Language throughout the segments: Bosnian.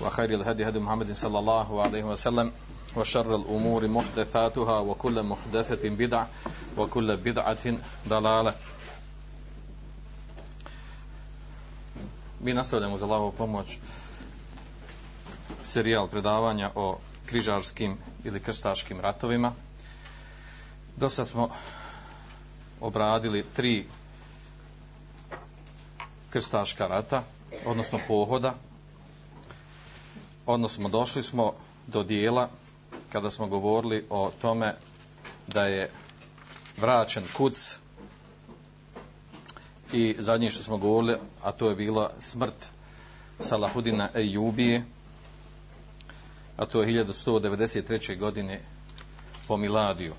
وخير الهدي هدي محمد صلى الله عليه وسلم وشر الأمور محدثاتها وكل محدثة بدع وكل بدعة ضلالة Mi nastavljamo za lavu pomoć serijal predavanja o križarskim ili krstaškim ratovima. Do sad smo obradili tri krstaška rata, odnosno pohoda. Odnosno došli smo do dijela kada smo govorili o tome da je vraćen kuc i zadnje što smo govorili, a to je bila smrt Salahudina Ejubije, a to je 1193. godine po Miladiju.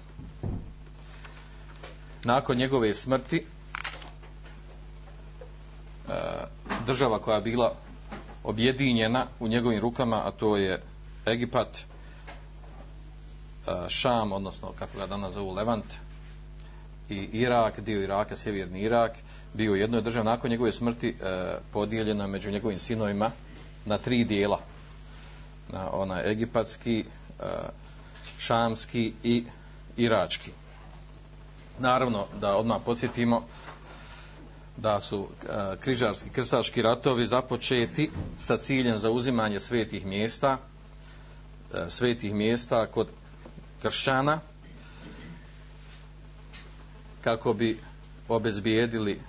Nakon njegove smrti, eh, država koja je bila objedinjena u njegovim rukama, a to je Egipat, e, Šam, odnosno kako ga danas zovu Levant, i Irak, dio Iraka, sjeverni Irak, bio u jednoj državi nakon njegove smrti e, podijeljena među njegovim sinovima na tri dijela. Na onaj egipatski, e, šamski i irački. Naravno da odmah podsjetimo da su e, križarski krstaški ratovi započeti sa ciljem za uzimanje svetih mjesta e, svetih mjesta kod kršćana kako bi obezbijedili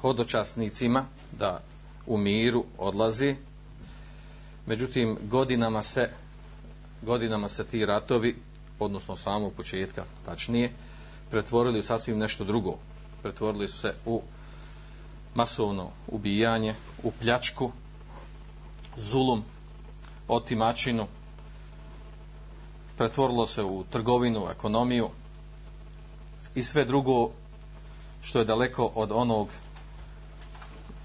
hodočasnicima da u miru odlazi. Međutim, godinama se godinama se ti ratovi, odnosno samo početka, tačnije, pretvorili u sasvim nešto drugo. Pretvorili su se u masovno ubijanje, u pljačku, zulum, otimačinu, pretvorilo se u trgovinu, ekonomiju i sve drugo što je daleko od onog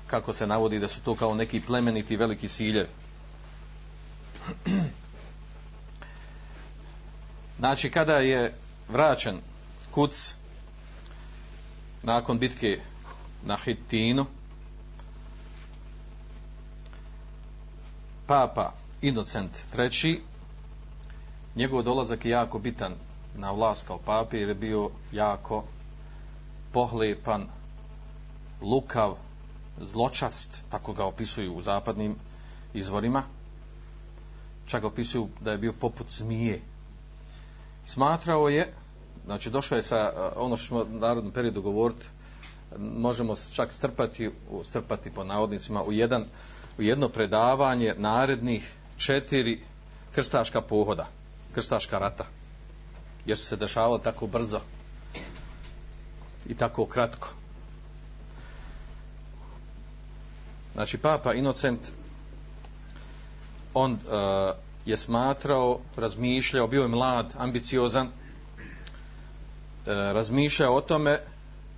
kako se navodi da su to kao neki plemeniti veliki ciljevi. Znači, kada je vraćen kuc nakon bitke na Hittinu, papa Inocent III, njegov dolazak je jako bitan na vlast kao papi jer je bio jako pohlepan, lukav, zločast, tako ga opisuju u zapadnim izvorima, čak opisuju da je bio poput zmije. Smatrao je, znači došao je sa ono što smo u narodnom periodu govoriti, možemo čak strpati, strpati po navodnicima u, jedan, u jedno predavanje narednih četiri krstaška pohoda, krstaška rata, jer su se dešavalo tako brzo i tako kratko. Znači, papa Inocent, on uh, je smatrao, razmišljao, bio je mlad, ambiciozan, E, razmišljao o tome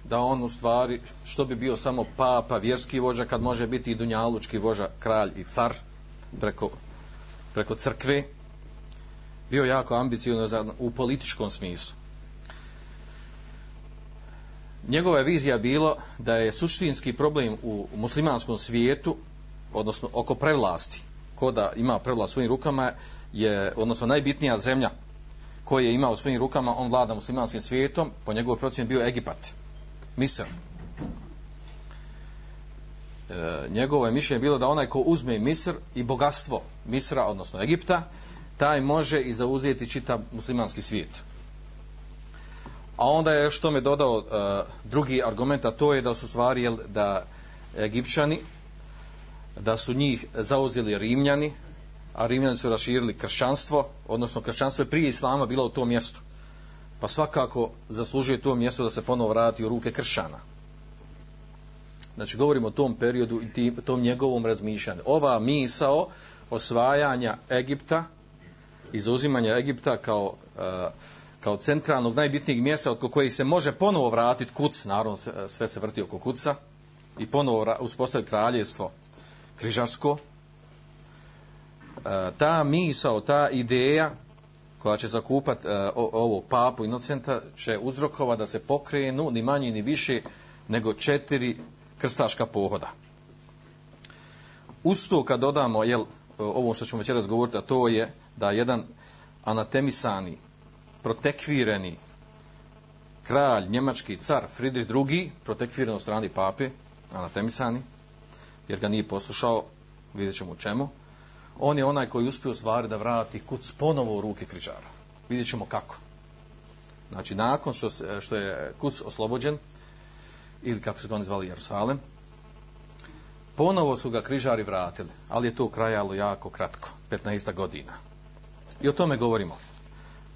da on u stvari, što bi bio samo papa, vjerski vođa, kad može biti i dunjalučki vođa, kralj i car preko, preko crkve, bio jako ambiciozan u političkom smislu. Njegova je vizija bilo da je suštinski problem u muslimanskom svijetu, odnosno oko prevlasti, ko da ima prevlast svojim rukama, je, odnosno najbitnija zemlja koji je imao svojim rukama, on vlada muslimanskim svijetom, po njegovoj procjeni bio Egipat, Misr. e, njegovo je mišljenje bilo da onaj ko uzme Misr i bogatstvo Misra, odnosno Egipta, taj može i zauzeti čitav muslimanski svijet. A onda je što me dodao uh, drugi argument, a to je da su stvari jel, da Egipćani, da su njih zauzeli Rimljani, a Rimljani su raširili kršćanstvo, odnosno kršćanstvo je prije Islama bilo u tom mjestu. Pa svakako zaslužuje to mjesto da se ponovo vrati u ruke kršćana. Znači govorimo o tom periodu i tom njegovom razmišljanju. Ova misao osvajanja Egipta i zauzimanja Egipta kao, e, kao centralnog najbitnijeg mjesta od kojeg se može ponovo vratiti kuc, naravno sve se vrti oko kuca, i ponovo uspostaviti kraljevstvo križarsko, E, ta misao, ta ideja koja će zakupati uh, e, ovo papu Inocenta će uzrokova da se pokrenu ni manje ni više nego četiri krstaška pohoda. Uz to kad dodamo jel, e, ovo što ćemo večeras govoriti, a to je da jedan anatemisani, protekvireni kralj, njemački car Friedrich II, protekviren od strani pape, anatemisani, jer ga nije poslušao, vidjet ćemo u čemu, on je onaj koji uspio stvari da vrati kuc ponovo u ruke križara. Vidjet ćemo kako. Znači, nakon što, se, što je kuc oslobođen, ili kako se ga oni zvali Jerusalem, ponovo su ga križari vratili, ali je to krajalo jako kratko, 15 godina. I o tome govorimo.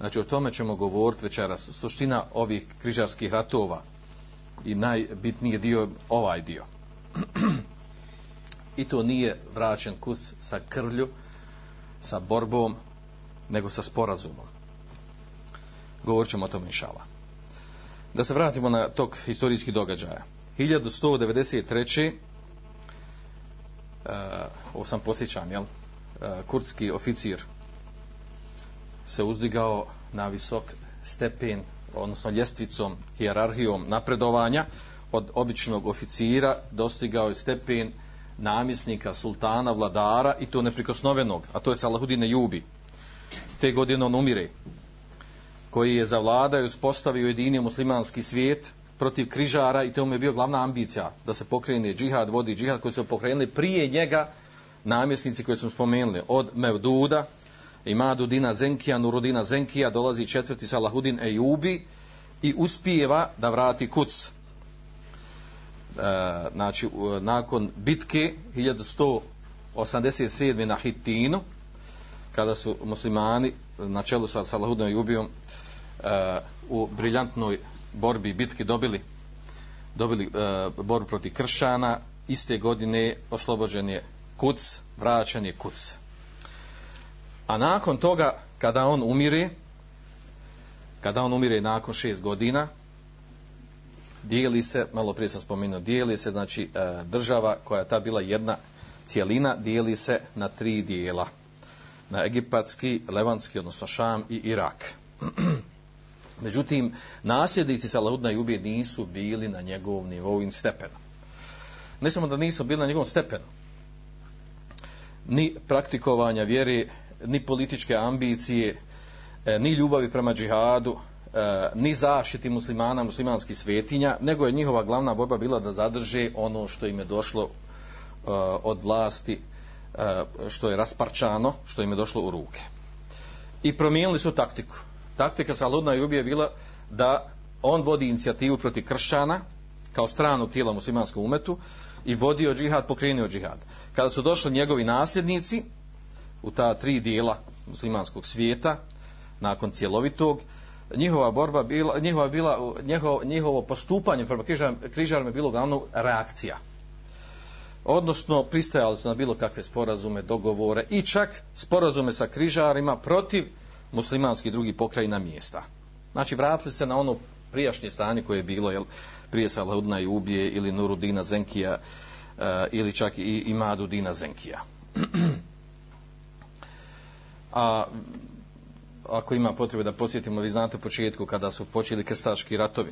Znači, o tome ćemo govoriti večeras. Suština ovih križarskih ratova i najbitniji dio ovaj dio. i to nije vraćen kus sa krvlju, sa borbom, nego sa sporazumom. Govorit ćemo o tom inšala. Da se vratimo na tok historijskih događaja. 1193. Uh, e, ovo sam posjećam, jel? Uh, kurdski oficir se uzdigao na visok stepen, odnosno ljestvicom, hijerarhijom napredovanja od običnog oficira dostigao je stepen uh, namjesnika, sultana, vladara i to neprikosnovenog, a to je Salahudin Jubi. Te godine on umire, koji je zavladao i uspostavio jedini muslimanski svijet protiv križara i to mu je bio glavna ambicija da se pokrene džihad, vodi džihad koji su pokrenuli prije njega namjesnici koji smo spomenuli od Mevduda, Imadu Dina Zenkija, Nurudina Zenkija, dolazi četvrti Salahudin Ejubi i uspijeva da vrati kuc E, znači nakon bitke 1187. na Hitinu kada su muslimani na čelu sa Salahudom i Ubijom e, u briljantnoj borbi bitki dobili dobili e, borbu protiv kršćana iste godine oslobođen je kuc vraćan je kuc a nakon toga kada on umire kada on umire nakon šest godina dijeli se, malo prije sam spomenuo, dijeli se, znači e, država koja je ta bila jedna cijelina, dijeli se na tri dijela. Na egipatski, levanski, odnosno Šam i Irak. Međutim, nasljednici Salahudna i Ubije nisu bili na njegovom nivou i stepenu. Ne samo da nisu bili na njegovom stepenu, ni praktikovanja vjere, ni političke ambicije, e, ni ljubavi prema džihadu, E, ni zaštiti muslimana, muslimanskih svetinja, nego je njihova glavna borba bila da zadrže ono što im je došlo e, od vlasti, e, što je rasparčano, što im je došlo u ruke. I promijenili su taktiku. Taktika Saludna i ubije bila da on vodi inicijativu protiv kršćana, kao stranog tijela muslimanskom umetu, i vodio džihad, pokrenio džihad. Kada su došli njegovi nasljednici, u ta tri dijela muslimanskog svijeta, nakon cjelovitog, njihova borba bila, njihova bila, njihovo, njihovo postupanje prema križarima, križarima je bilo glavno reakcija. Odnosno, pristajali su na bilo kakve sporazume, dogovore i čak sporazume sa križarima protiv muslimanskih drugih pokrajina mjesta. Znači, vratili se na ono prijašnje stanje koje je bilo, jel, prije Salahudna i Ubije ili Nurudina Zenkija e, ili čak i i Madudina Zenkija. A ako ima potrebe da posjetimo, vi znate u početku kada su počeli krstaški ratovi,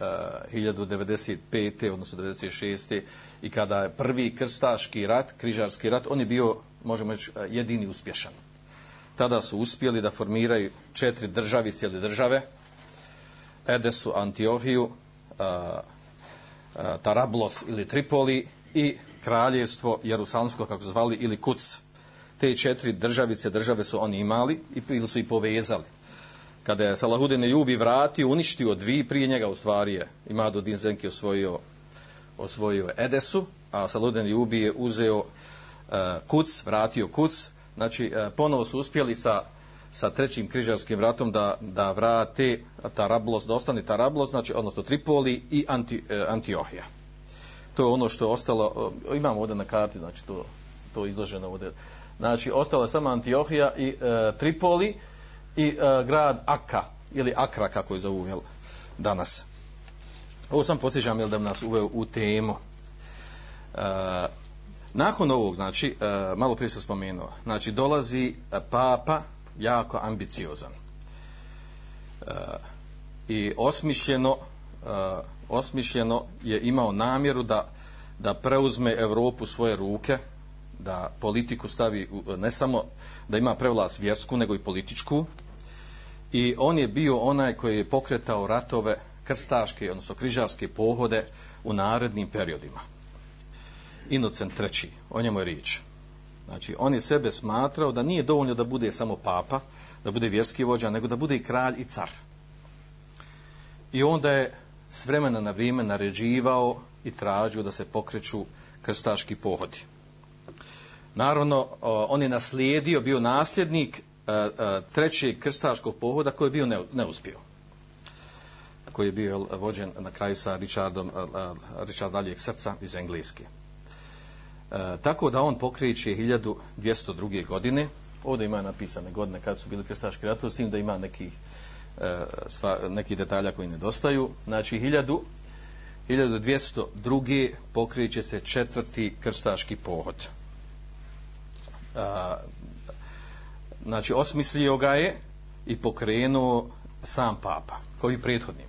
eh, uh, 1095. odnosno 96. i kada je prvi krstaški rat, križarski rat, on je bio, možemo reći, eh, jedini uspješan. Tada su uspjeli da formiraju četiri državi, cijeli države, Edesu, Antiohiju, uh, uh, Tarablos ili Tripoli i kraljevstvo Jerusalimsko, kako zvali, ili Kuc. Te četiri državice, države su oni imali i ili su i povezali. Kada je Salahudin Jubi vratio, uništio dvi prije njega, u stvari je Imadudin Zenki osvojio, osvojio Edesu, a Salahudin Jubi je uzeo uh, Kuc, vratio Kuc, znači uh, ponovo su uspjeli sa sa trećim križarskim ratom da, da vrate Tarablos, da ostane Tarablos, znači, odnosno Tripoli i Anti, e, Antiohija. To je ono što je ostalo, imamo ovdje na karti, znači to, to je izloženo ovdje. Znači, ostala je samo Antiohija i e, Tripoli i e, grad Aka, ili Akra, kako je zovu jel, danas. Ovo sam postižam jel, da nas uveo u temu. E, nakon ovog, znači, e, malo prije sam spomenuo, znači, dolazi e, papa, jako ambiciozan. E, I osmišljeno, e, osmišljeno je imao namjeru da, da preuzme Evropu svoje ruke, da politiku stavi, ne samo da ima prevlast vjersku, nego i političku. I on je bio onaj koji je pokretao ratove krstaške, odnosno križarske pohode u narednim periodima. Inocent III, o njemu je riječ. Znači, on je sebe smatrao da nije dovoljno da bude samo papa, da bude vjerski vođa, nego da bude i kralj i car. I onda je s vremena na vrijeme naređivao i tražio da se pokreću krstaški pohodi. Naravno, on je naslijedio, bio nasljednik e, e, trećeg krstaškog pohoda koji je bio neuspio koji je bio e, vođen na kraju sa Richardom, Richard Daljeg srca iz Engleske. Tako da on pokreće 1202. godine. Ovdje ima napisane godine kad su bili krstaški ratovi, s tim da ima neki, sva, neki detalja koji nedostaju. Znači, 1000, 1202. pokreće se četvrti krstaški pohod a, znači, osmislio ga je i pokrenuo sam papa, koji prethodnim.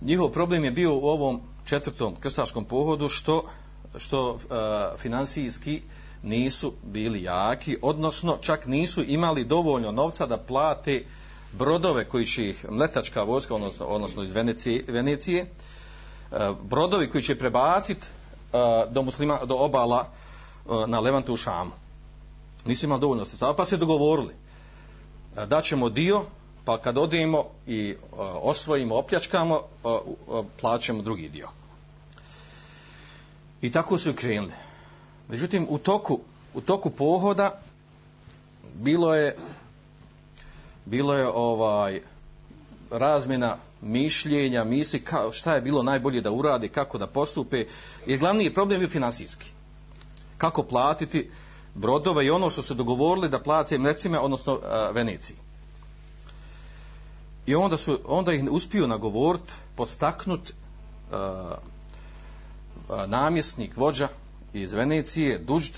Njihov problem je bio u ovom četvrtom krstaškom pohodu, što što uh, finansijski nisu bili jaki, odnosno čak nisu imali dovoljno novca da plate brodove koji će ih mletačka vojska, odnosno, odnosno iz Venecije, Venecije brodovi koji će prebaciti do, muslima, do obala uh, E, na Levantu u Šamu. Nisu imali dovoljno sredstava, pa se dogovorili e, da ćemo dio, pa kad odijemo i e, osvojimo, opljačkamo, plaćamo plaćemo drugi dio. I tako su krenuli. Međutim, u toku, u toku pohoda bilo je bilo je ovaj razmjena mišljenja, misli kao šta je bilo najbolje da uradi, kako da postupe. Jer glavni problem je finansijski. Kako platiti brodove i ono što su dogovorili da plate mlecima, odnosno e, a, Veneciji. I onda, su, onda ih uspiju nagovoriti, podstaknut uh, namjesnik, vođa iz Venecije, Dužd,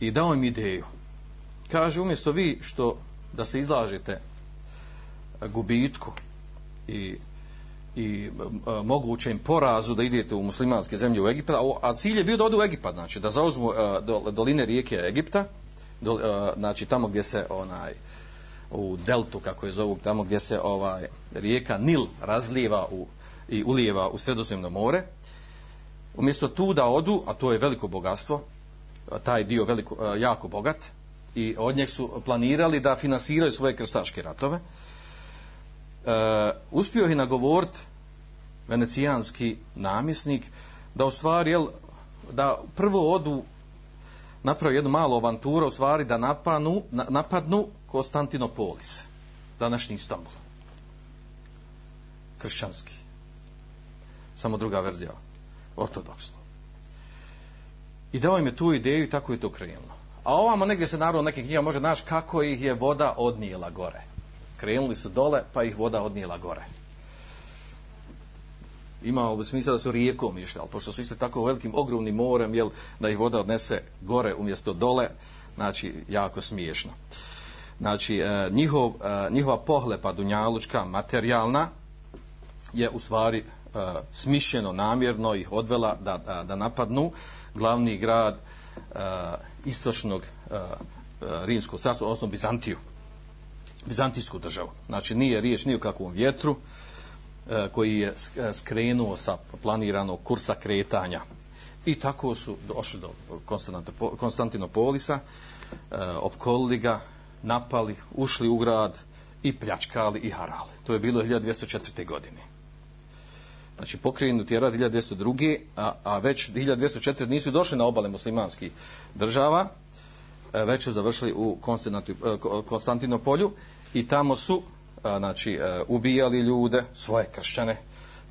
i dao im ideju. Kaže, umjesto vi što da se izlažete gubitku i, i e, mogućem porazu da idete u muslimanske zemlje u Egipat, a cilj je bio da odu u Egipat, znači da zauzmu e, doline rijeke Egipta, do, e, znači tamo gdje se onaj u deltu kako je zovu tamo gdje se ovaj rijeka Nil razlijeva u i ulijeva u sredozemno more. Umjesto tu da odu, a to je veliko bogatstvo, taj dio veliko, jako bogat, i od njeg su planirali da finansiraju svoje krstaške ratove, e, uspio je nagovort venecijanski namjesnik da u stvari, jel, da prvo odu napravi jednu malu avanturu, u stvari da napanu, napadnu Konstantinopolis, današnji Istanbul. Kršćanski. Samo druga verzija ortodoksno. I dao im je tu ideju i tako je to krenulo. A ovamo negdje se naravno neke knjiga može naći kako ih je voda odnijela gore. Krenuli su dole, pa ih voda odnijela gore. Imao bi smisla da su rijekom išli, ali pošto su isto tako velikim, ogromnim morem, jel, da ih voda odnese gore umjesto dole, znači, jako smiješno. Znači, e, njihov, e, njihova pohlepa dunjalučka, materijalna, je u stvari e, smišljeno, namjerno ih odvela da, da, da napadnu glavni grad istočnog rimskog carstva, odnosno Bizantiju. Bizantijsku državu. Znači nije riječ ni o kakvom vjetru e, koji je e, skrenuo sa planiranog kursa kretanja I tako su došli do Konstantinopolisa, e, opkolili ga, napali, ušli u grad i pljačkali i harali. To je bilo 1204. godine. Znači pokrenut je rad 1202. A, a već 1204. nisu došli na obale muslimanskih država, e, već su završili u e, Konstantinopolju i tamo su znači, e, ubijali ljude, svoje kršćane,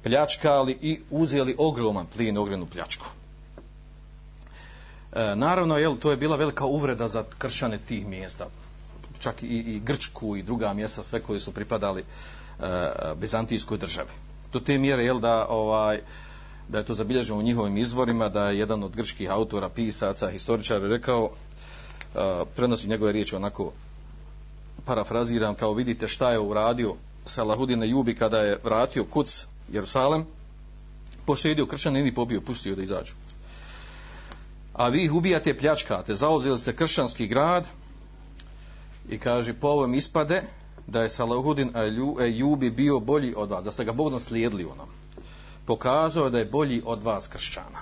pljačkali i uzeli ogroman plin, ogromnu pljačku. E, naravno, jel, to je bila velika uvreda za kršćane tih mjesta. Čak i, i Grčku i druga mjesta, sve koji su pripadali e, Bizantijskoj državi. Do te mjere, jel, da, ovaj, da je to zabilježeno u njihovim izvorima, da je jedan od grčkih autora, pisaca, historičara rekao, e, prenosi njegove riječi onako parafraziram, kao vidite šta je uradio Salahudine Jubi kada je vratio kuc Jerusalem, posjedio kršćanin i pobio, pustio da izađu a vi ih ubijate pljačkate, zauzeli ste kršćanski grad i kaže po ovom ispade da je Salahudin Ejubi bio bolji od vas, da ste ga Bogom slijedili onom. Pokazao da je bolji od vas kršćana.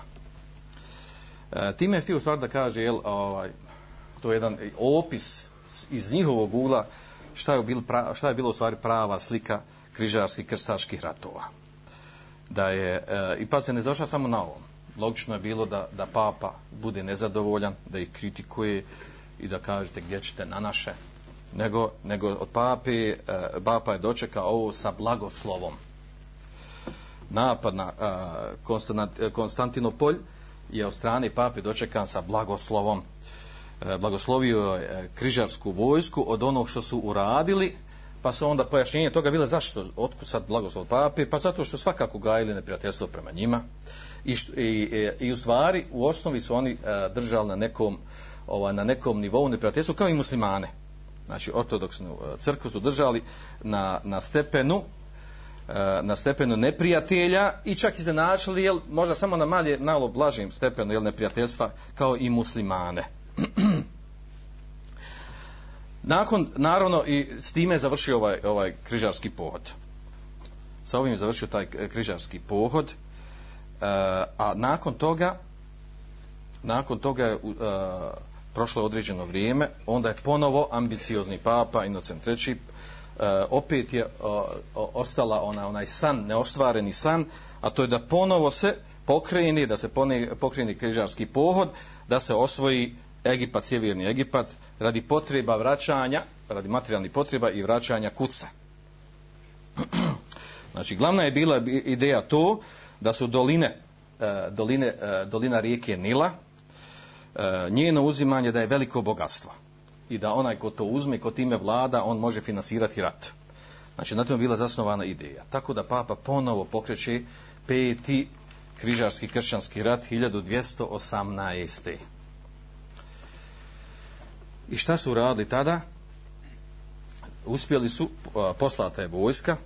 E, time je htio stvar da kaže, jel, ovaj, to je jedan opis iz njihovog ugla šta je, bil, pra, šta je bilo u stvari prava slika križarskih krstaških ratova. Da je, e, i pa se ne završa samo na ovom logično je bilo da, da papa bude nezadovoljan, da ih kritikuje i da kažete gdje ćete na naše. Nego, nego od pape, e, papa je dočekao ovo sa blagoslovom. Napad na e, Konstantinopolj je od strane pape dočekan sa blagoslovom. E, blagoslovio je križarsku vojsku od onog što su uradili, pa su onda pojašnjenje toga bile zašto, otkud sad blagoslov pape, pa zato što svakako gajili neprijateljstvo prema njima. I, i, i, i u stvari u osnovi su oni e, držali na nekom ovaj, na nekom nivou neprijateljstva kao i muslimane. Znači ortodoksnu e, crkvu su držali na, na stepenu na stepenu neprijatelja i čak iznenačili jel, možda samo na malje, malo blažim stepenu jel, neprijateljstva kao i muslimane. nakon naravno i s time je završio ovaj, ovaj križarski pohod. Sa ovim je završio taj križarski pohod eh, a nakon toga nakon toga je eh, prošlo određeno vrijeme onda je ponovo ambiciozni papa Inocent III e, eh, opet je uh, ostala ona, onaj san neostvareni san a to je da ponovo se pokreni da se pokreni križarski pohod da se osvoji Egipat, sjeverni Egipat radi potreba vraćanja radi materijalnih potreba i vraćanja kuca znači glavna je bila ideja to da su doline, e, doline e, dolina rijeke Nila, e, njeno uzimanje da je veliko bogatstvo i da onaj ko to uzme, ko time vlada, on može finansirati rat. Znači, na tom je bila zasnovana ideja. Tako da papa ponovo pokreće peti križarski kršćanski rat 1218. I šta su radili tada? Uspjeli su, poslata je vojska,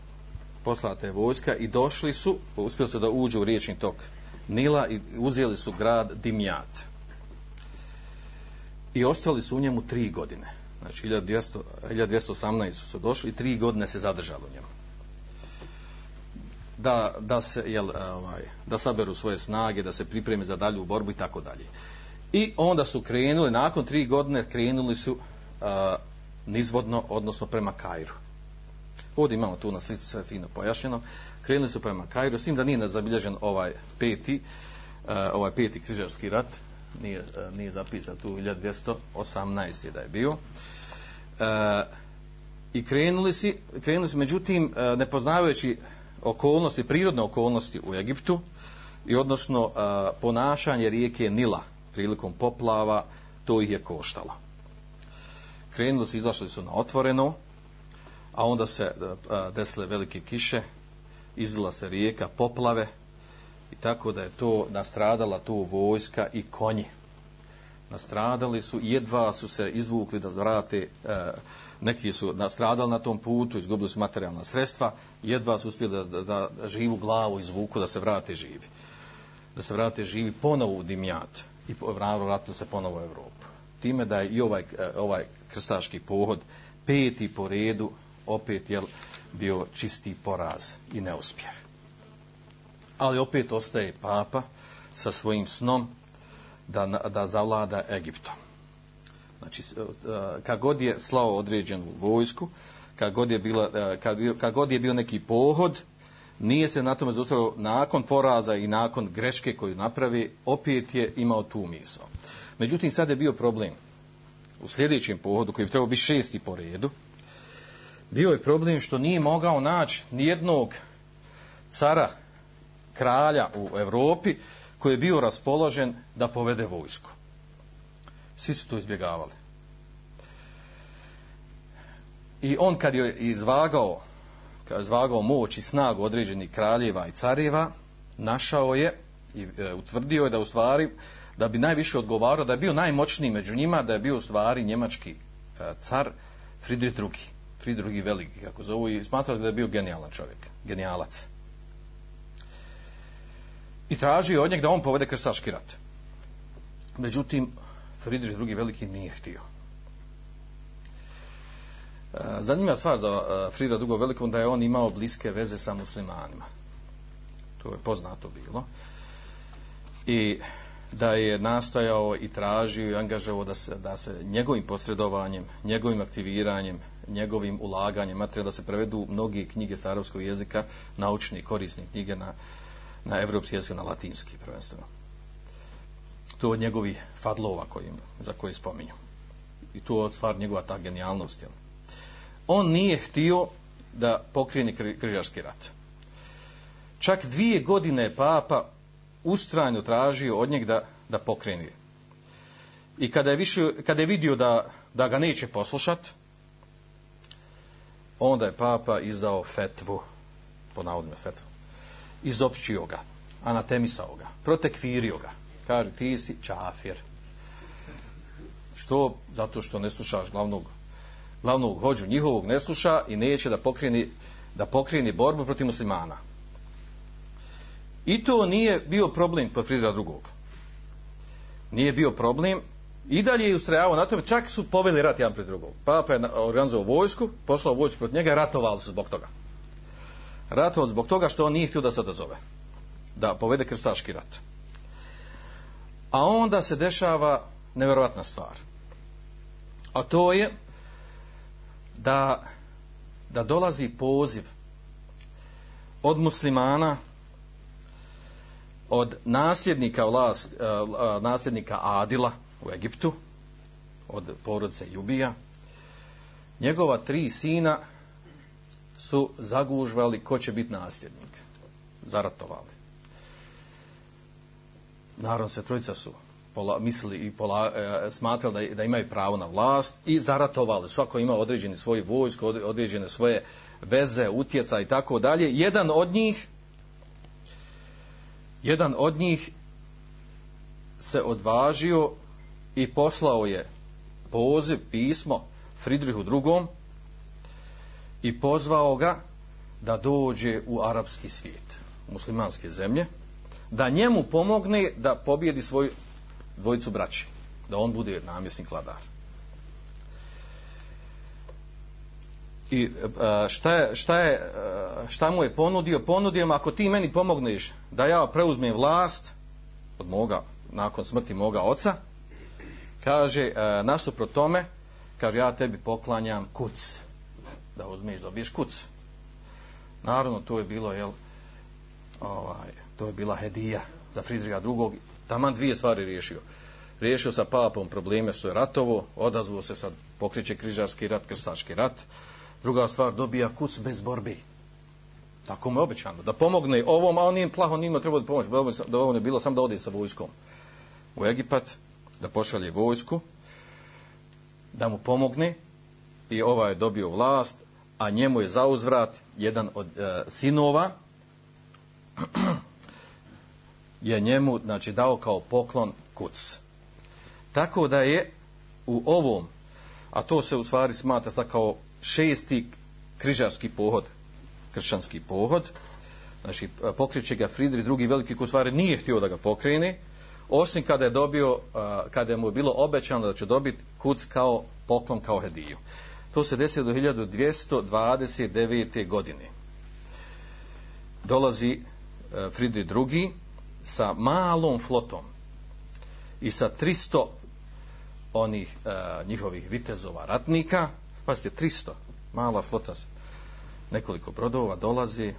poslata je vojska i došli su, uspjeli su da uđu u riječni tok Nila i uzeli su grad Dimjat. I ostali su u njemu tri godine. Znači, 1200, 1218 su se došli i tri godine se zadržalo u njemu. Da, da, se, jel, ovaj, da saberu svoje snage, da se pripreme za dalju borbu i tako dalje. I onda su krenuli, nakon tri godine krenuli su uh, nizvodno, odnosno prema Kairu. Ovdje imamo tu na slici sve fino pojašnjeno. Krenuli su prema Kairu, s tim da nije zabilježen ovaj peti, uh, ovaj peti križarski rat, nije, uh, nije zapisan tu 1218. da je bio. Uh, I krenuli si, krenuli si, međutim, uh, ne poznavajući okolnosti, prirodne okolnosti u Egiptu, i odnosno uh, ponašanje rijeke Nila prilikom poplava, to ih je koštalo. Krenuli su, izašli su na otvoreno, a onda se e, e, desile velike kiše, izdila se rijeka, poplave, i tako da je to nastradala tu vojska i konji. Nastradali su, jedva su se izvukli da vrate, e, neki su nastradali na tom putu, izgubili su materijalna sredstva, jedva su uspjeli da, da, da živu glavu izvuku, da se vrate živi. Da se vrate živi ponovo u Dimjat i vratili se ponovo u Evropu. Time da je i ovaj, e, ovaj krstaški pohod peti po redu opet jel, bio čisti poraz i neuspjeh. Ali opet ostaje papa sa svojim snom da, da zavlada Egiptom. Znači, e, e, kad god je slao određenu vojsku, kad god je, bila, kad, kad god je bio neki pohod, nije se na tome zaustavio nakon poraza i nakon greške koju napravi, opet je imao tu misao. Međutim, sad je bio problem u sljedećem pohodu, koji bi trebao biti šesti po redu, bio je problem što nije mogao naći nijednog cara, kralja u Europi koji je bio raspoložen da povede vojsku. Svi su to izbjegavali. I on kad je izvagao, izvagao moć i snagu određenih kraljeva i carjeva, našao je i e, utvrdio je da u stvari da bi najviše odgovarao, da je bio najmoćniji među njima, da je bio u stvari njemački e, car Friedrich II. Friedrich II. veliki, kako zovu, i smatrao da je bio genijalan čovjek, genijalac. I tražio od njega da on povede krstaški rat. Međutim, Friedrich II. veliki nije htio. Eh, e, zanimljiva stvar za eh, Frida Dugo Velikom da je on imao bliske veze sa muslimanima. To je poznato bilo. I da je nastojao i tražio i angažovao da se, da se njegovim posredovanjem, njegovim aktiviranjem, njegovim ulaganjem, materijala da se prevedu mnogi knjige sa arapskog jezika, naučne i korisne knjige na, na evropski jezik, na latinski prvenstveno. To od njegovih fadlova kojim, za koje spominju. I to od stvar njegova ta genijalnost. Jel? On nije htio da pokrene križarski rat. Čak dvije godine papa ustrajno tražio od njeg da, da pokreni. I kada je, više, kada je vidio da, da ga neće poslušat, onda je papa izdao fetvu, po navodima fetvu, izopćio ga, anatemisao ga, protekvirio ga. Kaže, ti si čafir. Što? Zato što ne slušaš glavnog, glavnog hođu njihovog ne sluša i neće da pokreni, da pokreni borbu protiv muslimana. I to nije bio problem kod Fridra drugog. Nije bio problem. I dalje je ustrajavao na tome, čak su poveli rat jedan pred drugog. Papa je organizovao vojsku, poslao vojsku protiv njega, ratovali su zbog toga. Ratovali zbog toga što on nije htio da se odazove. Da povede krstaški rat. A onda se dešava nevjerovatna stvar. A to je da, da dolazi poziv od muslimana od nasljednika vlast, eh, eh, nasljednika Adila u Egiptu, od porodice Jubija, njegova tri sina su zagužvali ko će biti nasljednik. Zaratovali. Naravno, sve trojica su pola, mislili i pola, e, smatrali da, da imaju pravo na vlast i zaratovali. Svako ima određeni svoj vojsko, određene svoje veze, utjeca i tako dalje. Jedan od njih jedan od njih se odvažio i poslao je poziv, pismo Fridrihu II. i pozvao ga da dođe u arapski svijet, muslimanske zemlje, da njemu pomogne da pobjedi svoju dvojicu braći, da on bude namjesnik vladar. I e, e, šta, je, šta, je, e, šta mu je ponudio? Ponudio mu, ako ti meni pomogneš da ja preuzmem vlast od moga, nakon smrti moga oca, kaže, nasuprot tome, kaže, ja tebi poklanjam kuc. Da uzmeš, dobiješ kuc. Naravno, to je bilo, jel, ovaj, to je bila hedija za Fridriga drugog. Taman dvije stvari riješio. Riješio sa papom probleme što je ratovo, odazvao se sad pokriće križarski rat, krstaški rat. Druga stvar, dobija kuc bez borbi. Tako mu je obećano. Da pomogne ovom, a on nije plaho, nije treba da pomoći. Da ovo ne bilo, samo da ode sa vojskom u Egipat, da pošalje vojsku, da mu pomogne i ovaj je dobio vlast, a njemu je zauzvrat jedan od e, sinova je njemu znači, dao kao poklon kuc. Tako da je u ovom, a to se u stvari smatra kao šesti križarski pohod, kršćanski pohod, znači pokriče ga Fridri drugi veliki koji u stvari nije htio da ga pokrene, osim kada je dobio, kada je mu bilo obećano da će dobiti kuc kao poklon, kao hediju. To se desilo do 1229. godine. Dolazi e, Fridri drugi sa malom flotom i sa 300 onih e, njihovih vitezova ratnika, pa se 300, mala flota, nekoliko brodova dolazi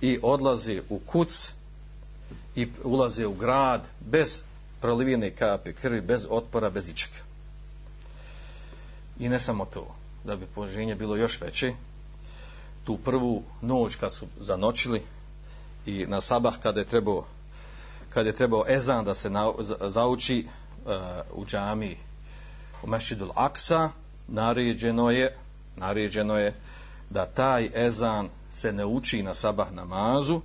i odlazi u kuc i ulaze u grad bez prolivine kape krvi, bez otpora, bez ičega. I ne samo to, da bi poženje bilo još veće, tu prvu noć kad su zanočili i na sabah kada je trebao kada je trebao ezan da se na, zauči uh, u džami u Mešidul Aksa naređeno je naređeno je da taj ezan se ne uči na sabah namazu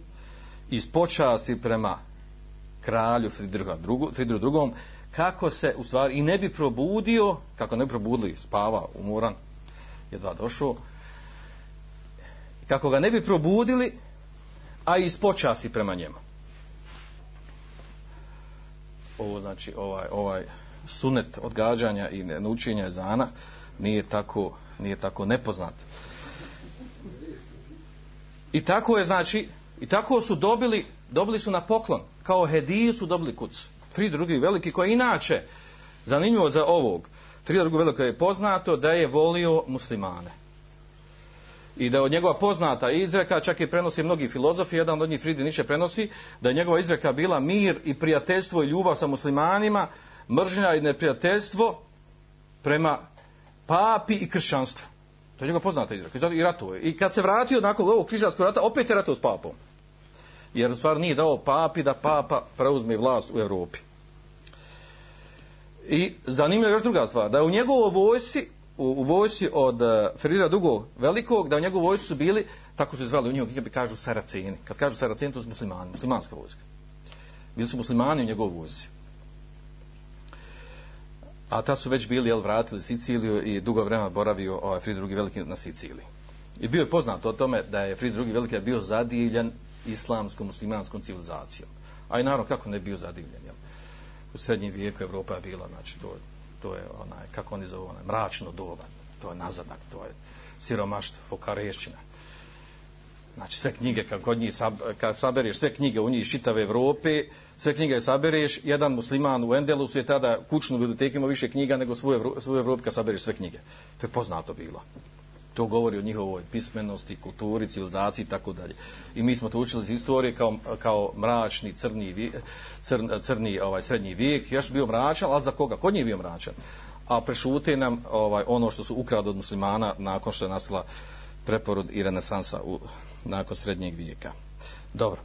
iz počasti prema kralju Fridriha drugu, Fridruhu drugom kako se u stvari i ne bi probudio kako ne bi probudili spava umoran jedva došao kako ga ne bi probudili a iz počasti prema njemu ovo znači ovaj ovaj sunet odgađanja i naučenja ezana nije tako nije tako nepoznat. I tako je znači i tako su dobili dobili su na poklon kao hediju su dobili kuc. Tri drugi veliki koji inače zanimljivo za ovog Frida drugo veliko je poznato da je volio muslimane. I da je od njegova poznata izreka, čak i prenosi mnogi filozofi, jedan od njih Fridi Niše prenosi, da je njegova izreka bila mir i prijateljstvo i ljubav sa muslimanima, mržnja i neprijateljstvo prema papi i kršćanstvu. To je njegova poznata izreka. I ratuje. I kad se vratio nakon ovog križarskog rata, opet je ratao s papom. Jer u stvari nije dao papi da papa preuzme vlast u Europi. I zanimljiva je još druga stvar, da je u njegovoj vojsci u, u vojsi od e, uh, Ferira Dugog Velikog, da u njegovoj vojsi su bili, tako su zvali u njegovu kako kažu Saraceni. Kad kažu Saraceni, to su muslimani, muslimanska vojska. Bili su muslimani u njegovoj vojsi a ta su već bili jel, vratili Siciliju i dugo vremena boravio ovaj Frid II. Veliki na Siciliji. I bio je poznat o tome da je Frid II. Veliki bio zadivljen islamskom, muslimanskom civilizacijom. A i naravno kako ne bio zadivljen. Jel? U srednjem vijeku Evropa je bila, znači to, to je onaj, kako oni zovu, onaj, mračno doba. To je nazadak, to je siromaštvo, fokarešćina. Znači sve knjige, kad kod njih sab, kad sabereš sve knjige u njih iz čitave Evrope, sve knjige sabereš, jedan musliman u Endelusu je tada kućnu biblioteku imao više knjiga nego svoje, svoje Evropu kad sabereš sve knjige. To je poznato bilo. To govori o njihovoj pismenosti, kulturi, civilizaciji i tako dalje. I mi smo to učili iz istorije kao, kao mračni, crni, crn, crni ovaj, srednji vijek. Još bio mračan, ali za koga? Kod njih bio mračan. A prešute nam ovaj, ono što su ukrali od muslimana nakon što je nastala preporod i renesansa u, nakon srednjeg vijeka. Dobro.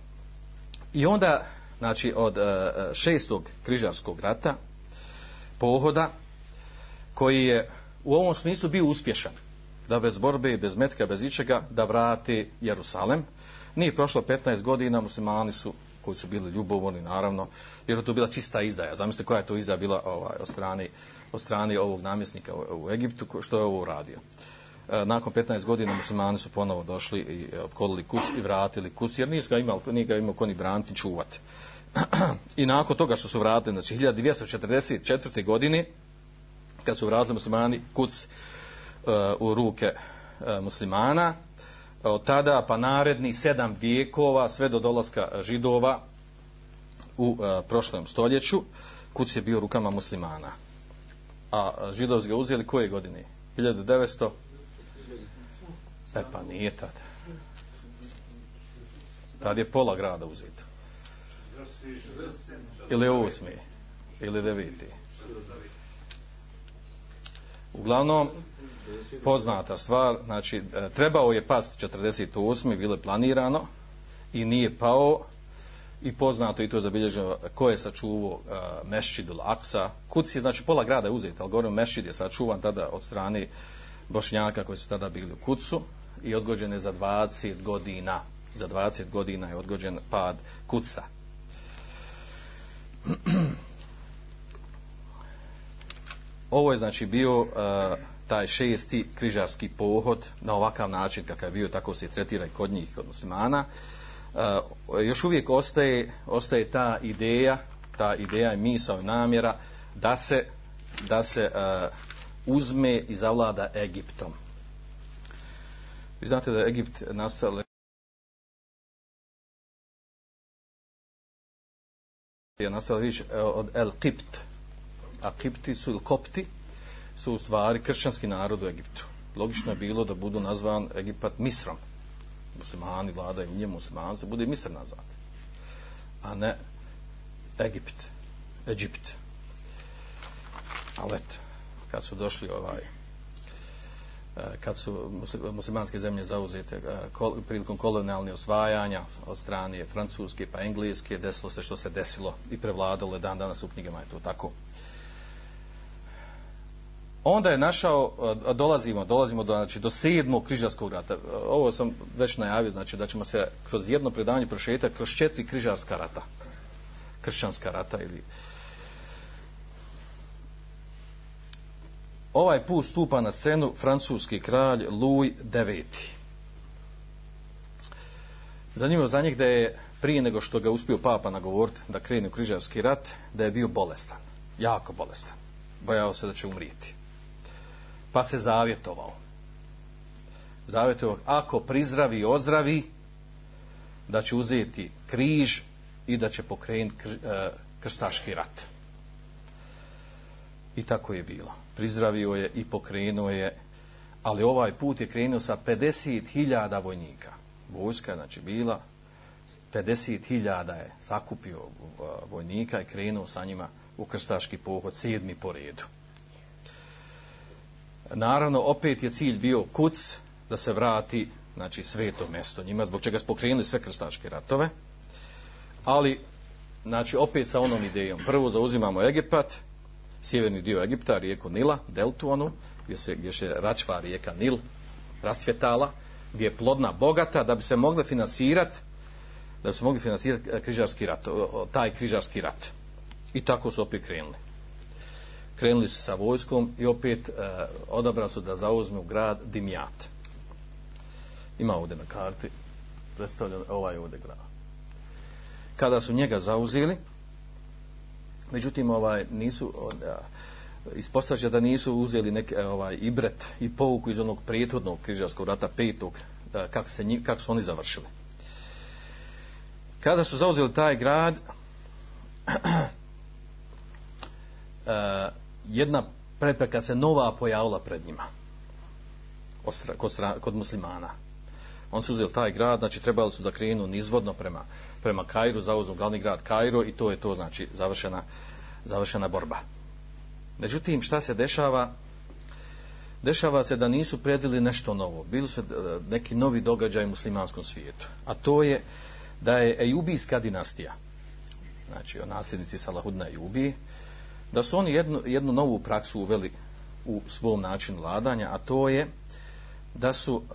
I onda, znači, od uh, šestog križarskog rata, pohoda, koji je u ovom smislu bio uspješan, da bez borbe i bez metka, bez ičega, da vrati Jerusalem. Nije prošlo 15 godina, muslimani su, koji su bili ljubovni, naravno, jer je to bila čista izdaja. Zamislite koja je to izdaja bila ovaj, od, strane, od strane ovog namjesnika u, u Egiptu, što je ovo uradio. E, nakon 15 godina muslimani su ponovo došli i e, opkolili kus i vratili kus, jer nisu ga imali, nije ga imao koni branti čuvati. I nakon toga što su vratili, znači 1244. godine, kad su vratili muslimani kuc u ruke e, muslimana, od tada pa naredni sedam vijekova, sve do dolaska židova u e, prošlom stoljeću, kuc je bio u rukama muslimana. A židovs ga uzeli koje godine? 1900 E pa nije tad. Tad je pola grada uzeto. Ili osmi. Ili deveti. Uglavnom, poznata stvar, znači, e, trebao je pas 48. bilo je planirano i nije pao i poznato i to je zabilježeno ko je sačuvao e, uh, Mešćidul Aksa. Kuci, je, znači, pola grada je uzet, ali govorim, Mešćid je sačuvan tada od strane Bošnjaka koji su tada bili u Kucu i odgođen je za 20 godina. Za 20 godina je odgođen pad kuca. Ovo je znači bio uh, taj šesti križarski pohod na ovakav način kakav je bio, tako se tretira i kod njih, kod muslimana. Uh, još uvijek ostaje, ostaje ta ideja, ta ideja i misao i namjera da se, da se uh, uzme i zavlada Egiptom. Vi znate da je Egipt nastala je nastala riječ e, od El Kipt. A Kipti su, ili Kopti, su u stvari kršćanski narod u Egiptu. Logično je bilo da budu nazvan Egipat Misrom. Muslimani vladaju u njemu, muslimanci, se bude Misr nazvat. A ne Egipt. Egipt. Ali eto, kad su došli ovaj, e, kad su muslimanske zemlje zauzete e, prilikom kolonijalne osvajanja od strane francuske pa engleske, desilo se što se desilo i prevladalo dan danas u knjigama je to tako. Onda je našao, dolazimo, dolazimo do, znači, do sedmog križarskog rata. E, ovo sam već najavio, znači da ćemo se kroz jedno predavanje prošetati kroz četiri križarska rata. Kršćanska rata ili ovaj put stupa na scenu francuski kralj Louis IX. Zanimljivo za njih da je prije nego što ga uspio papa nagovoriti da krene u križarski rat, da je bio bolestan, jako bolestan. Bojao se da će umrijeti. Pa se zavjetovao. Zavjetovao, ako prizdravi i ozdravi, da će uzeti križ i da će pokrenuti e, krstaški rat. I tako je bilo prizdravio je i pokrenuo je, ali ovaj put je krenuo sa 50.000 vojnika. Vojska znači bila 50.000 je sakupio e, vojnika i krenuo sa njima u krstaški pohod, sedmi po redu. Naravno, opet je cilj bio kuc da se vrati znači sveto mesto njima, zbog čega su pokrenuli sve krstaške ratove. Ali, znači, opet sa onom idejom. Prvo zauzimamo Egipat, sjeverni dio Egipta, rijeku Nila, deltu onu, gdje se, gdje se račva rijeka Nil, rasvjetala, gdje je plodna, bogata, da bi se mogli finansirati da bi se mogli finansirati križarski rat, taj križarski rat. I tako su opet krenuli. Krenuli su sa vojskom i opet e, odabrali su da zauzmu grad Dimjat. Ima ovdje na karti predstavljen ovaj ovdje grad. Kada su njega zauzeli, međutim ovaj nisu ispostavlja da nisu uzeli neki e, ovaj ibret i pouku iz onog prethodnog križarskog rata petog e, kako se kako su oni završili kada su zauzeli taj grad e, jedna prepreka se nova pojavila pred njima kod, kod muslimana on su uzeli taj grad znači trebali su da krenu nizvodno prema prema Kairu, zauzmu glavni grad Kairo i to je to, znači, završena, završena borba. Međutim, šta se dešava? Dešava se da nisu predili nešto novo. Bili su e, neki novi događaj u muslimanskom svijetu. A to je da je Ejubijska dinastija, znači o nasljednici Salahudna Ejubiji, da su oni jednu, jednu novu praksu uveli u svom načinu vladanja, a to je da su e,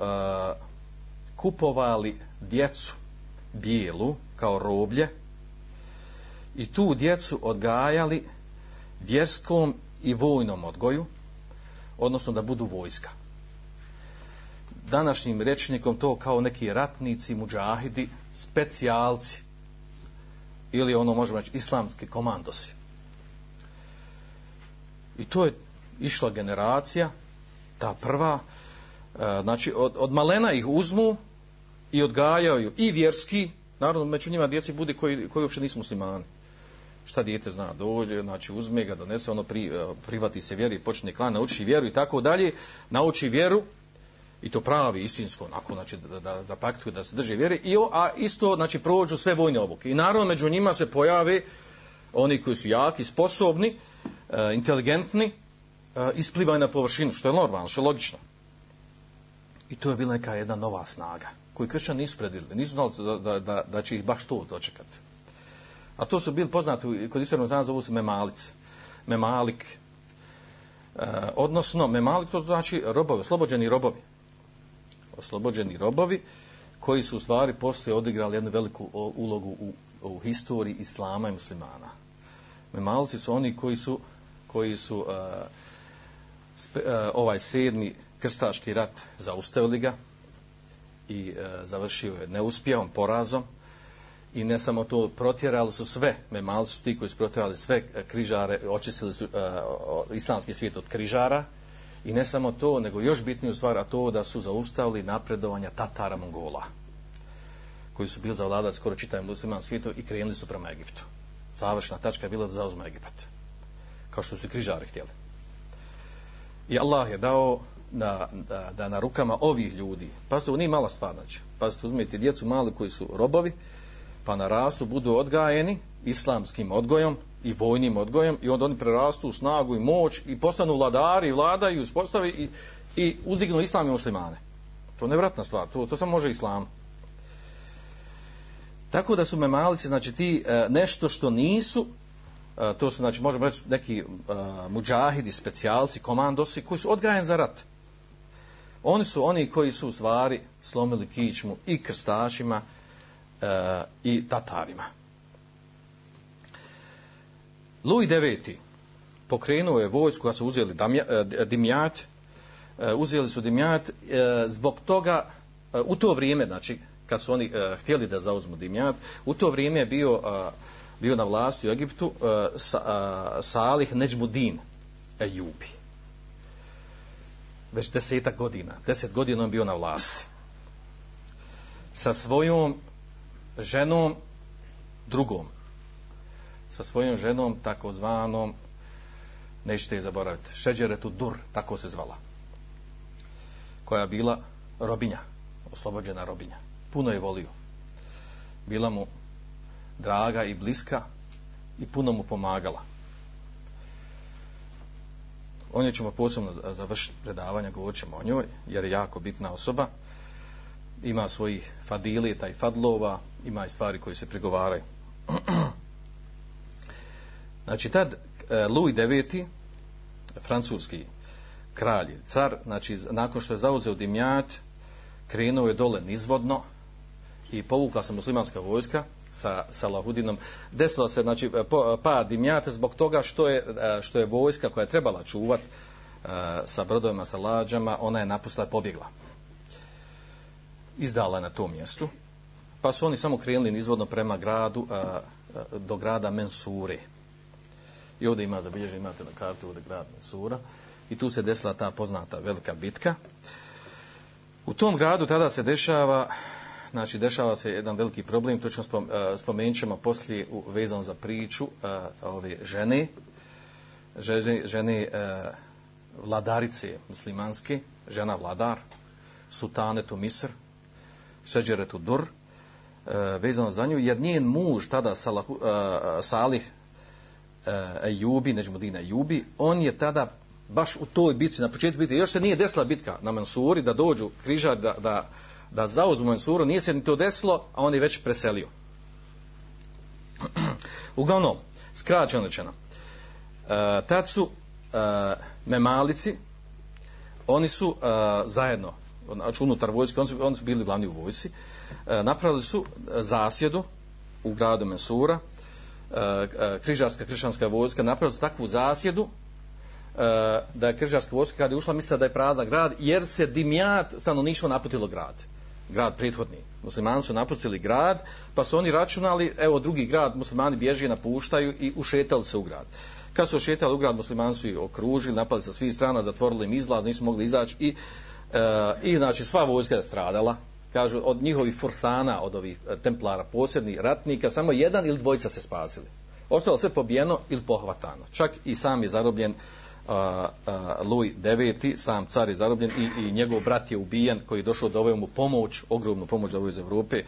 kupovali djecu bijelu kao roblje i tu djecu odgajali vjerskom i vojnom odgoju, odnosno da budu vojska. Današnjim rečnikom to kao neki ratnici, muđahidi, specijalci ili ono možemo reći islamski komandosi. I to je išla generacija, ta prva, e, znači od, od malena ih uzmu i odgajaju i vjerski, naravno među njima djeci bude koji, koji uopšte nisu muslimani. Šta dijete zna, dođe, znači uzme ga, donese, ono pri, e, privati se vjeri, počne klan, nauči vjeru i tako dalje, nauči vjeru, i to pravi, istinsko, onako, znači, da, da, da paktuju, da se drže vjere, i, a isto, znači, prođu sve vojne obuke. I naravno, među njima se pojave oni koji su jaki, sposobni, E, inteligentni, e, isplivaju na površinu, što je normalno, što je logično. I to je bila neka jedna nova snaga koji kršćani nisu predvidjeli, nisu znali da, da, da, da će ih baš to dočekati. A to su bili poznati, kod istornog znanja zovu se memalic, memalik, e, odnosno memalik to znači robovi, oslobođeni robovi. Oslobođeni robovi koji su u stvari poslije odigrali jednu veliku ulogu u, u historiji islama i muslimana. Memalici su oni koji su koji su uh, spe, uh, ovaj sedmi krstaški rat zaustavili ga, i uh, završio je neuspjehom, porazom i ne samo to, protjerali su sve, memalci su ti koji su protjerali sve križare, očistili su uh, islamski svijet od križara i ne samo to, nego još bitniju stvar, a to da su zaustavili napredovanja Tatara Mongola koji su bili zavladali skoro čitavim musliman svijetu i krenuli su prema Egiptu. Završna tačka je bila da zauzme Egipat. Kao što su križari htjeli. I Allah je dao da, da, da na rukama ovih ljudi, pa ovo nije mala stvar, znači, pa uzmete djecu mali koji su robovi, pa narastu, budu odgajeni islamskim odgojom i vojnim odgojem i onda oni prerastu u snagu i moć i postanu vladari vladaju, uspostavi i, i uzdignu islam i muslimane. To je nevratna stvar, to, to samo može islam. Tako da su memalici, znači ti e, nešto što nisu, to su, znači, možemo reći neki uh, muđahidi, specijalci, komandosi, koji su odgrajeni za rat. Oni su oni koji su u stvari slomili kičmu i krstašima uh, i tatarima. Louis IX pokrenuo je vojsku koja su uzeli damja, e, Dimjat, uh, uzeli su Dimjat uh, zbog toga, uh, u to vrijeme, znači, kad su oni uh, htjeli da zauzmu Dimjat, u to vrijeme je bio, uh, bio na vlasti u Egiptu uh, sa, uh, Salih Neđmudin Ejubi. Već desetak godina. Deset godina on bio na vlasti. Sa svojom ženom drugom. Sa svojom ženom takozvanom nećete je zaboraviti. Šeđeretu Dur, tako se zvala. Koja bila robinja, oslobođena robinja puno je volio. Bila mu draga i bliska i puno mu pomagala. O njoj ćemo posebno završiti predavanja, govorit ćemo o njoj, jer je jako bitna osoba. Ima svojih fadilita i fadlova, ima i stvari koje se prigovaraju. znači, tad e, Louis IX, francuski kralj, car, znači, nakon što je zauzeo Dimjat, krenuo je dole nizvodno, i povukla se muslimanska vojska sa Salahudinom. Desilo se znači, pa dimjate zbog toga što je, e, što je vojska koja je trebala čuvat e, sa brodovima, sa lađama, ona je napustila i pobjegla. Izdala na tom mjestu. Pa su oni samo krenuli nizvodno prema gradu, do grada Mensure. I ovdje ima zabilježen, imate na kartu ovdje grad Mensura. I tu se desila ta poznata velika bitka. U tom gradu tada se dešava znači dešava se jedan veliki problem, točno spom, e, spomenut ćemo poslije u, vezan za priču e, ove žene, žene, žene e, vladarice muslimanske, žena vladar, sutanetu Misr, šeđeretu Dur, vezano za nju, jer njen muž tada Salah, Salih Ejubi, Neđmudina Ejubi, on je tada baš u toj bitci, na početku bitke, još se nije desila bitka na Mansuri, da dođu križar, da, da da zauzmu Mensuru, nije se ni to desilo, a on je već preselio. Uglavnom, skraćeno rečeno, e, tad su e, memalici, oni su e, zajedno, znači unutar vojske, oni su, oni su bili glavni u vojsi, e, napravili su e, zasjedu u gradu Mensura, e, e, križarska krišanska vojska, napravili su takvu zasjedu, e, da je križarska vojska kada je ušla mislila da je prazan grad jer se dimjat stanovništvo naputilo grad grad prethodni. Muslimani su napustili grad, pa su oni računali, evo drugi grad, muslimani bježe, napuštaju i ušetali se u grad. Kad su ušetali u grad, muslimani su ih okružili, napali sa svih strana, zatvorili im izlaz, nisu mogli izaći i, e, i znači sva vojska je stradala. Kažu, od njihovih forsana, od ovih e, templara, posebnih ratnika, samo jedan ili dvojica se spasili. Ostalo sve pobijeno ili pohvatano. Čak i sam je zarobljen uh, a, a, Louis IX, sam car je zarobljen i, i njegov brat je ubijen koji je došao da ovaj mu pomoć, ogromnu pomoć da ovaj iz Evrope,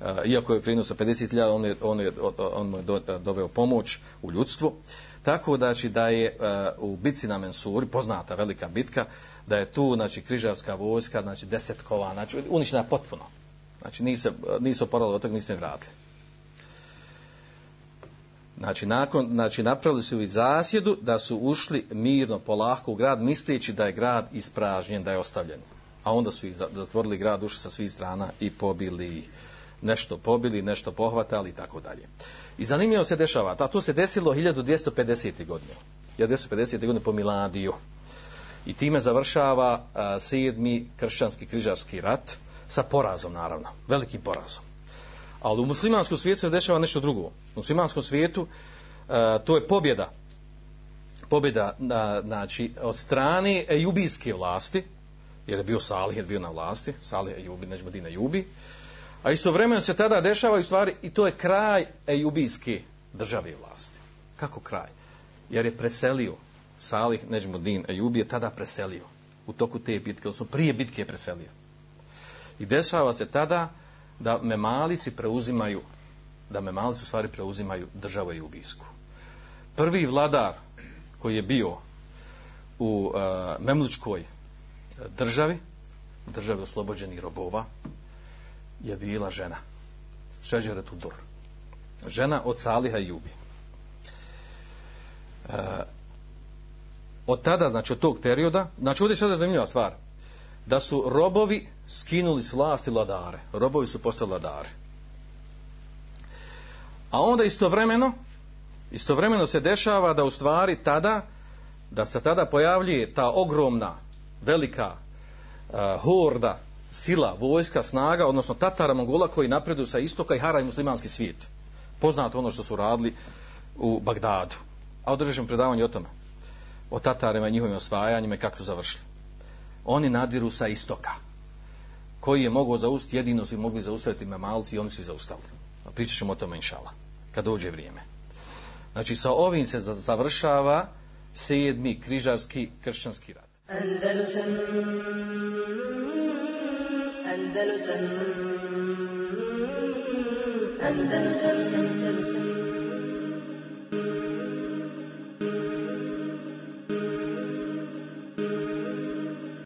a, iako je krenuo sa 50.000, on, je, on, je, on mu je do, doveo pomoć u ljudstvo. Tako da, znači, da je a, u bitci na Mensuri, poznata velika bitka, da je tu znači, križarska vojska, znači desetkova, znači uništena potpuno. Znači nisu, nisu oporali od toga, nisu ne vratili. Znači, nakon, znači, napravili su i zasjedu da su ušli mirno, polahko u grad, misleći da je grad ispražnjen, da je ostavljen. A onda su ih zatvorili grad, ušli sa svih strana i pobili ih. Nešto pobili, nešto pohvatali i tako dalje. I zanimljivo se dešava, a to se desilo 1250. godine. 1250. godine po Miladiju. I time završava a, sedmi kršćanski križarski rat sa porazom, naravno. Velikim porazom. Ali u muslimanskom svijetu se dešava nešto drugo. U muslimanskom svijetu uh, to je pobjeda. Pobjeda na, znači, od strane jubijske vlasti, jer je bio Salih, jer je bio na vlasti, Salih Ejubi, Neđmodina Jubi, a istovremeno se tada dešava i stvari i to je kraj ejubijske države i vlasti. Kako kraj? Jer je preselio Salih Neđmudin Ejubi je tada preselio u toku te bitke, odnosno prije bitke je preselio. I dešava se tada da memalici preuzimaju da memalici u stvari preuzimaju državu Ejubijsku. Prvi vladar koji je bio u uh, Memlučkoj e, državi, državi oslobođenih robova, je bila žena. Šeđere Tudor. Žena od Saliha i Jubi. Uh, od tada, znači od tog perioda, znači ovdje je sada zanimljiva stvar, da su robovi skinuli s vlasti vladare. Robovi su postali vladare. A onda istovremeno, istovremeno se dešava da u stvari tada, da se tada pojavljuje ta ogromna, velika uh, horda, sila, vojska, snaga, odnosno Tatara Mongola koji napreduju sa istoka i haraju muslimanski svijet. Poznato ono što su radili u Bagdadu. A održat predavanje o tome. O Tatarima i njihovim osvajanjima i kako su završili. Oni nadiru sa istoka. Koji je mogao zaustiti, jedino su mogli zaustaviti memalci i oni su ih zaustavili. Pričat ćemo o tome inšala. Kad dođe vrijeme. Znači sa ovim se završava sedmi križarski kršćanski rat. Andalusam Andalusam Andalusam Andalusam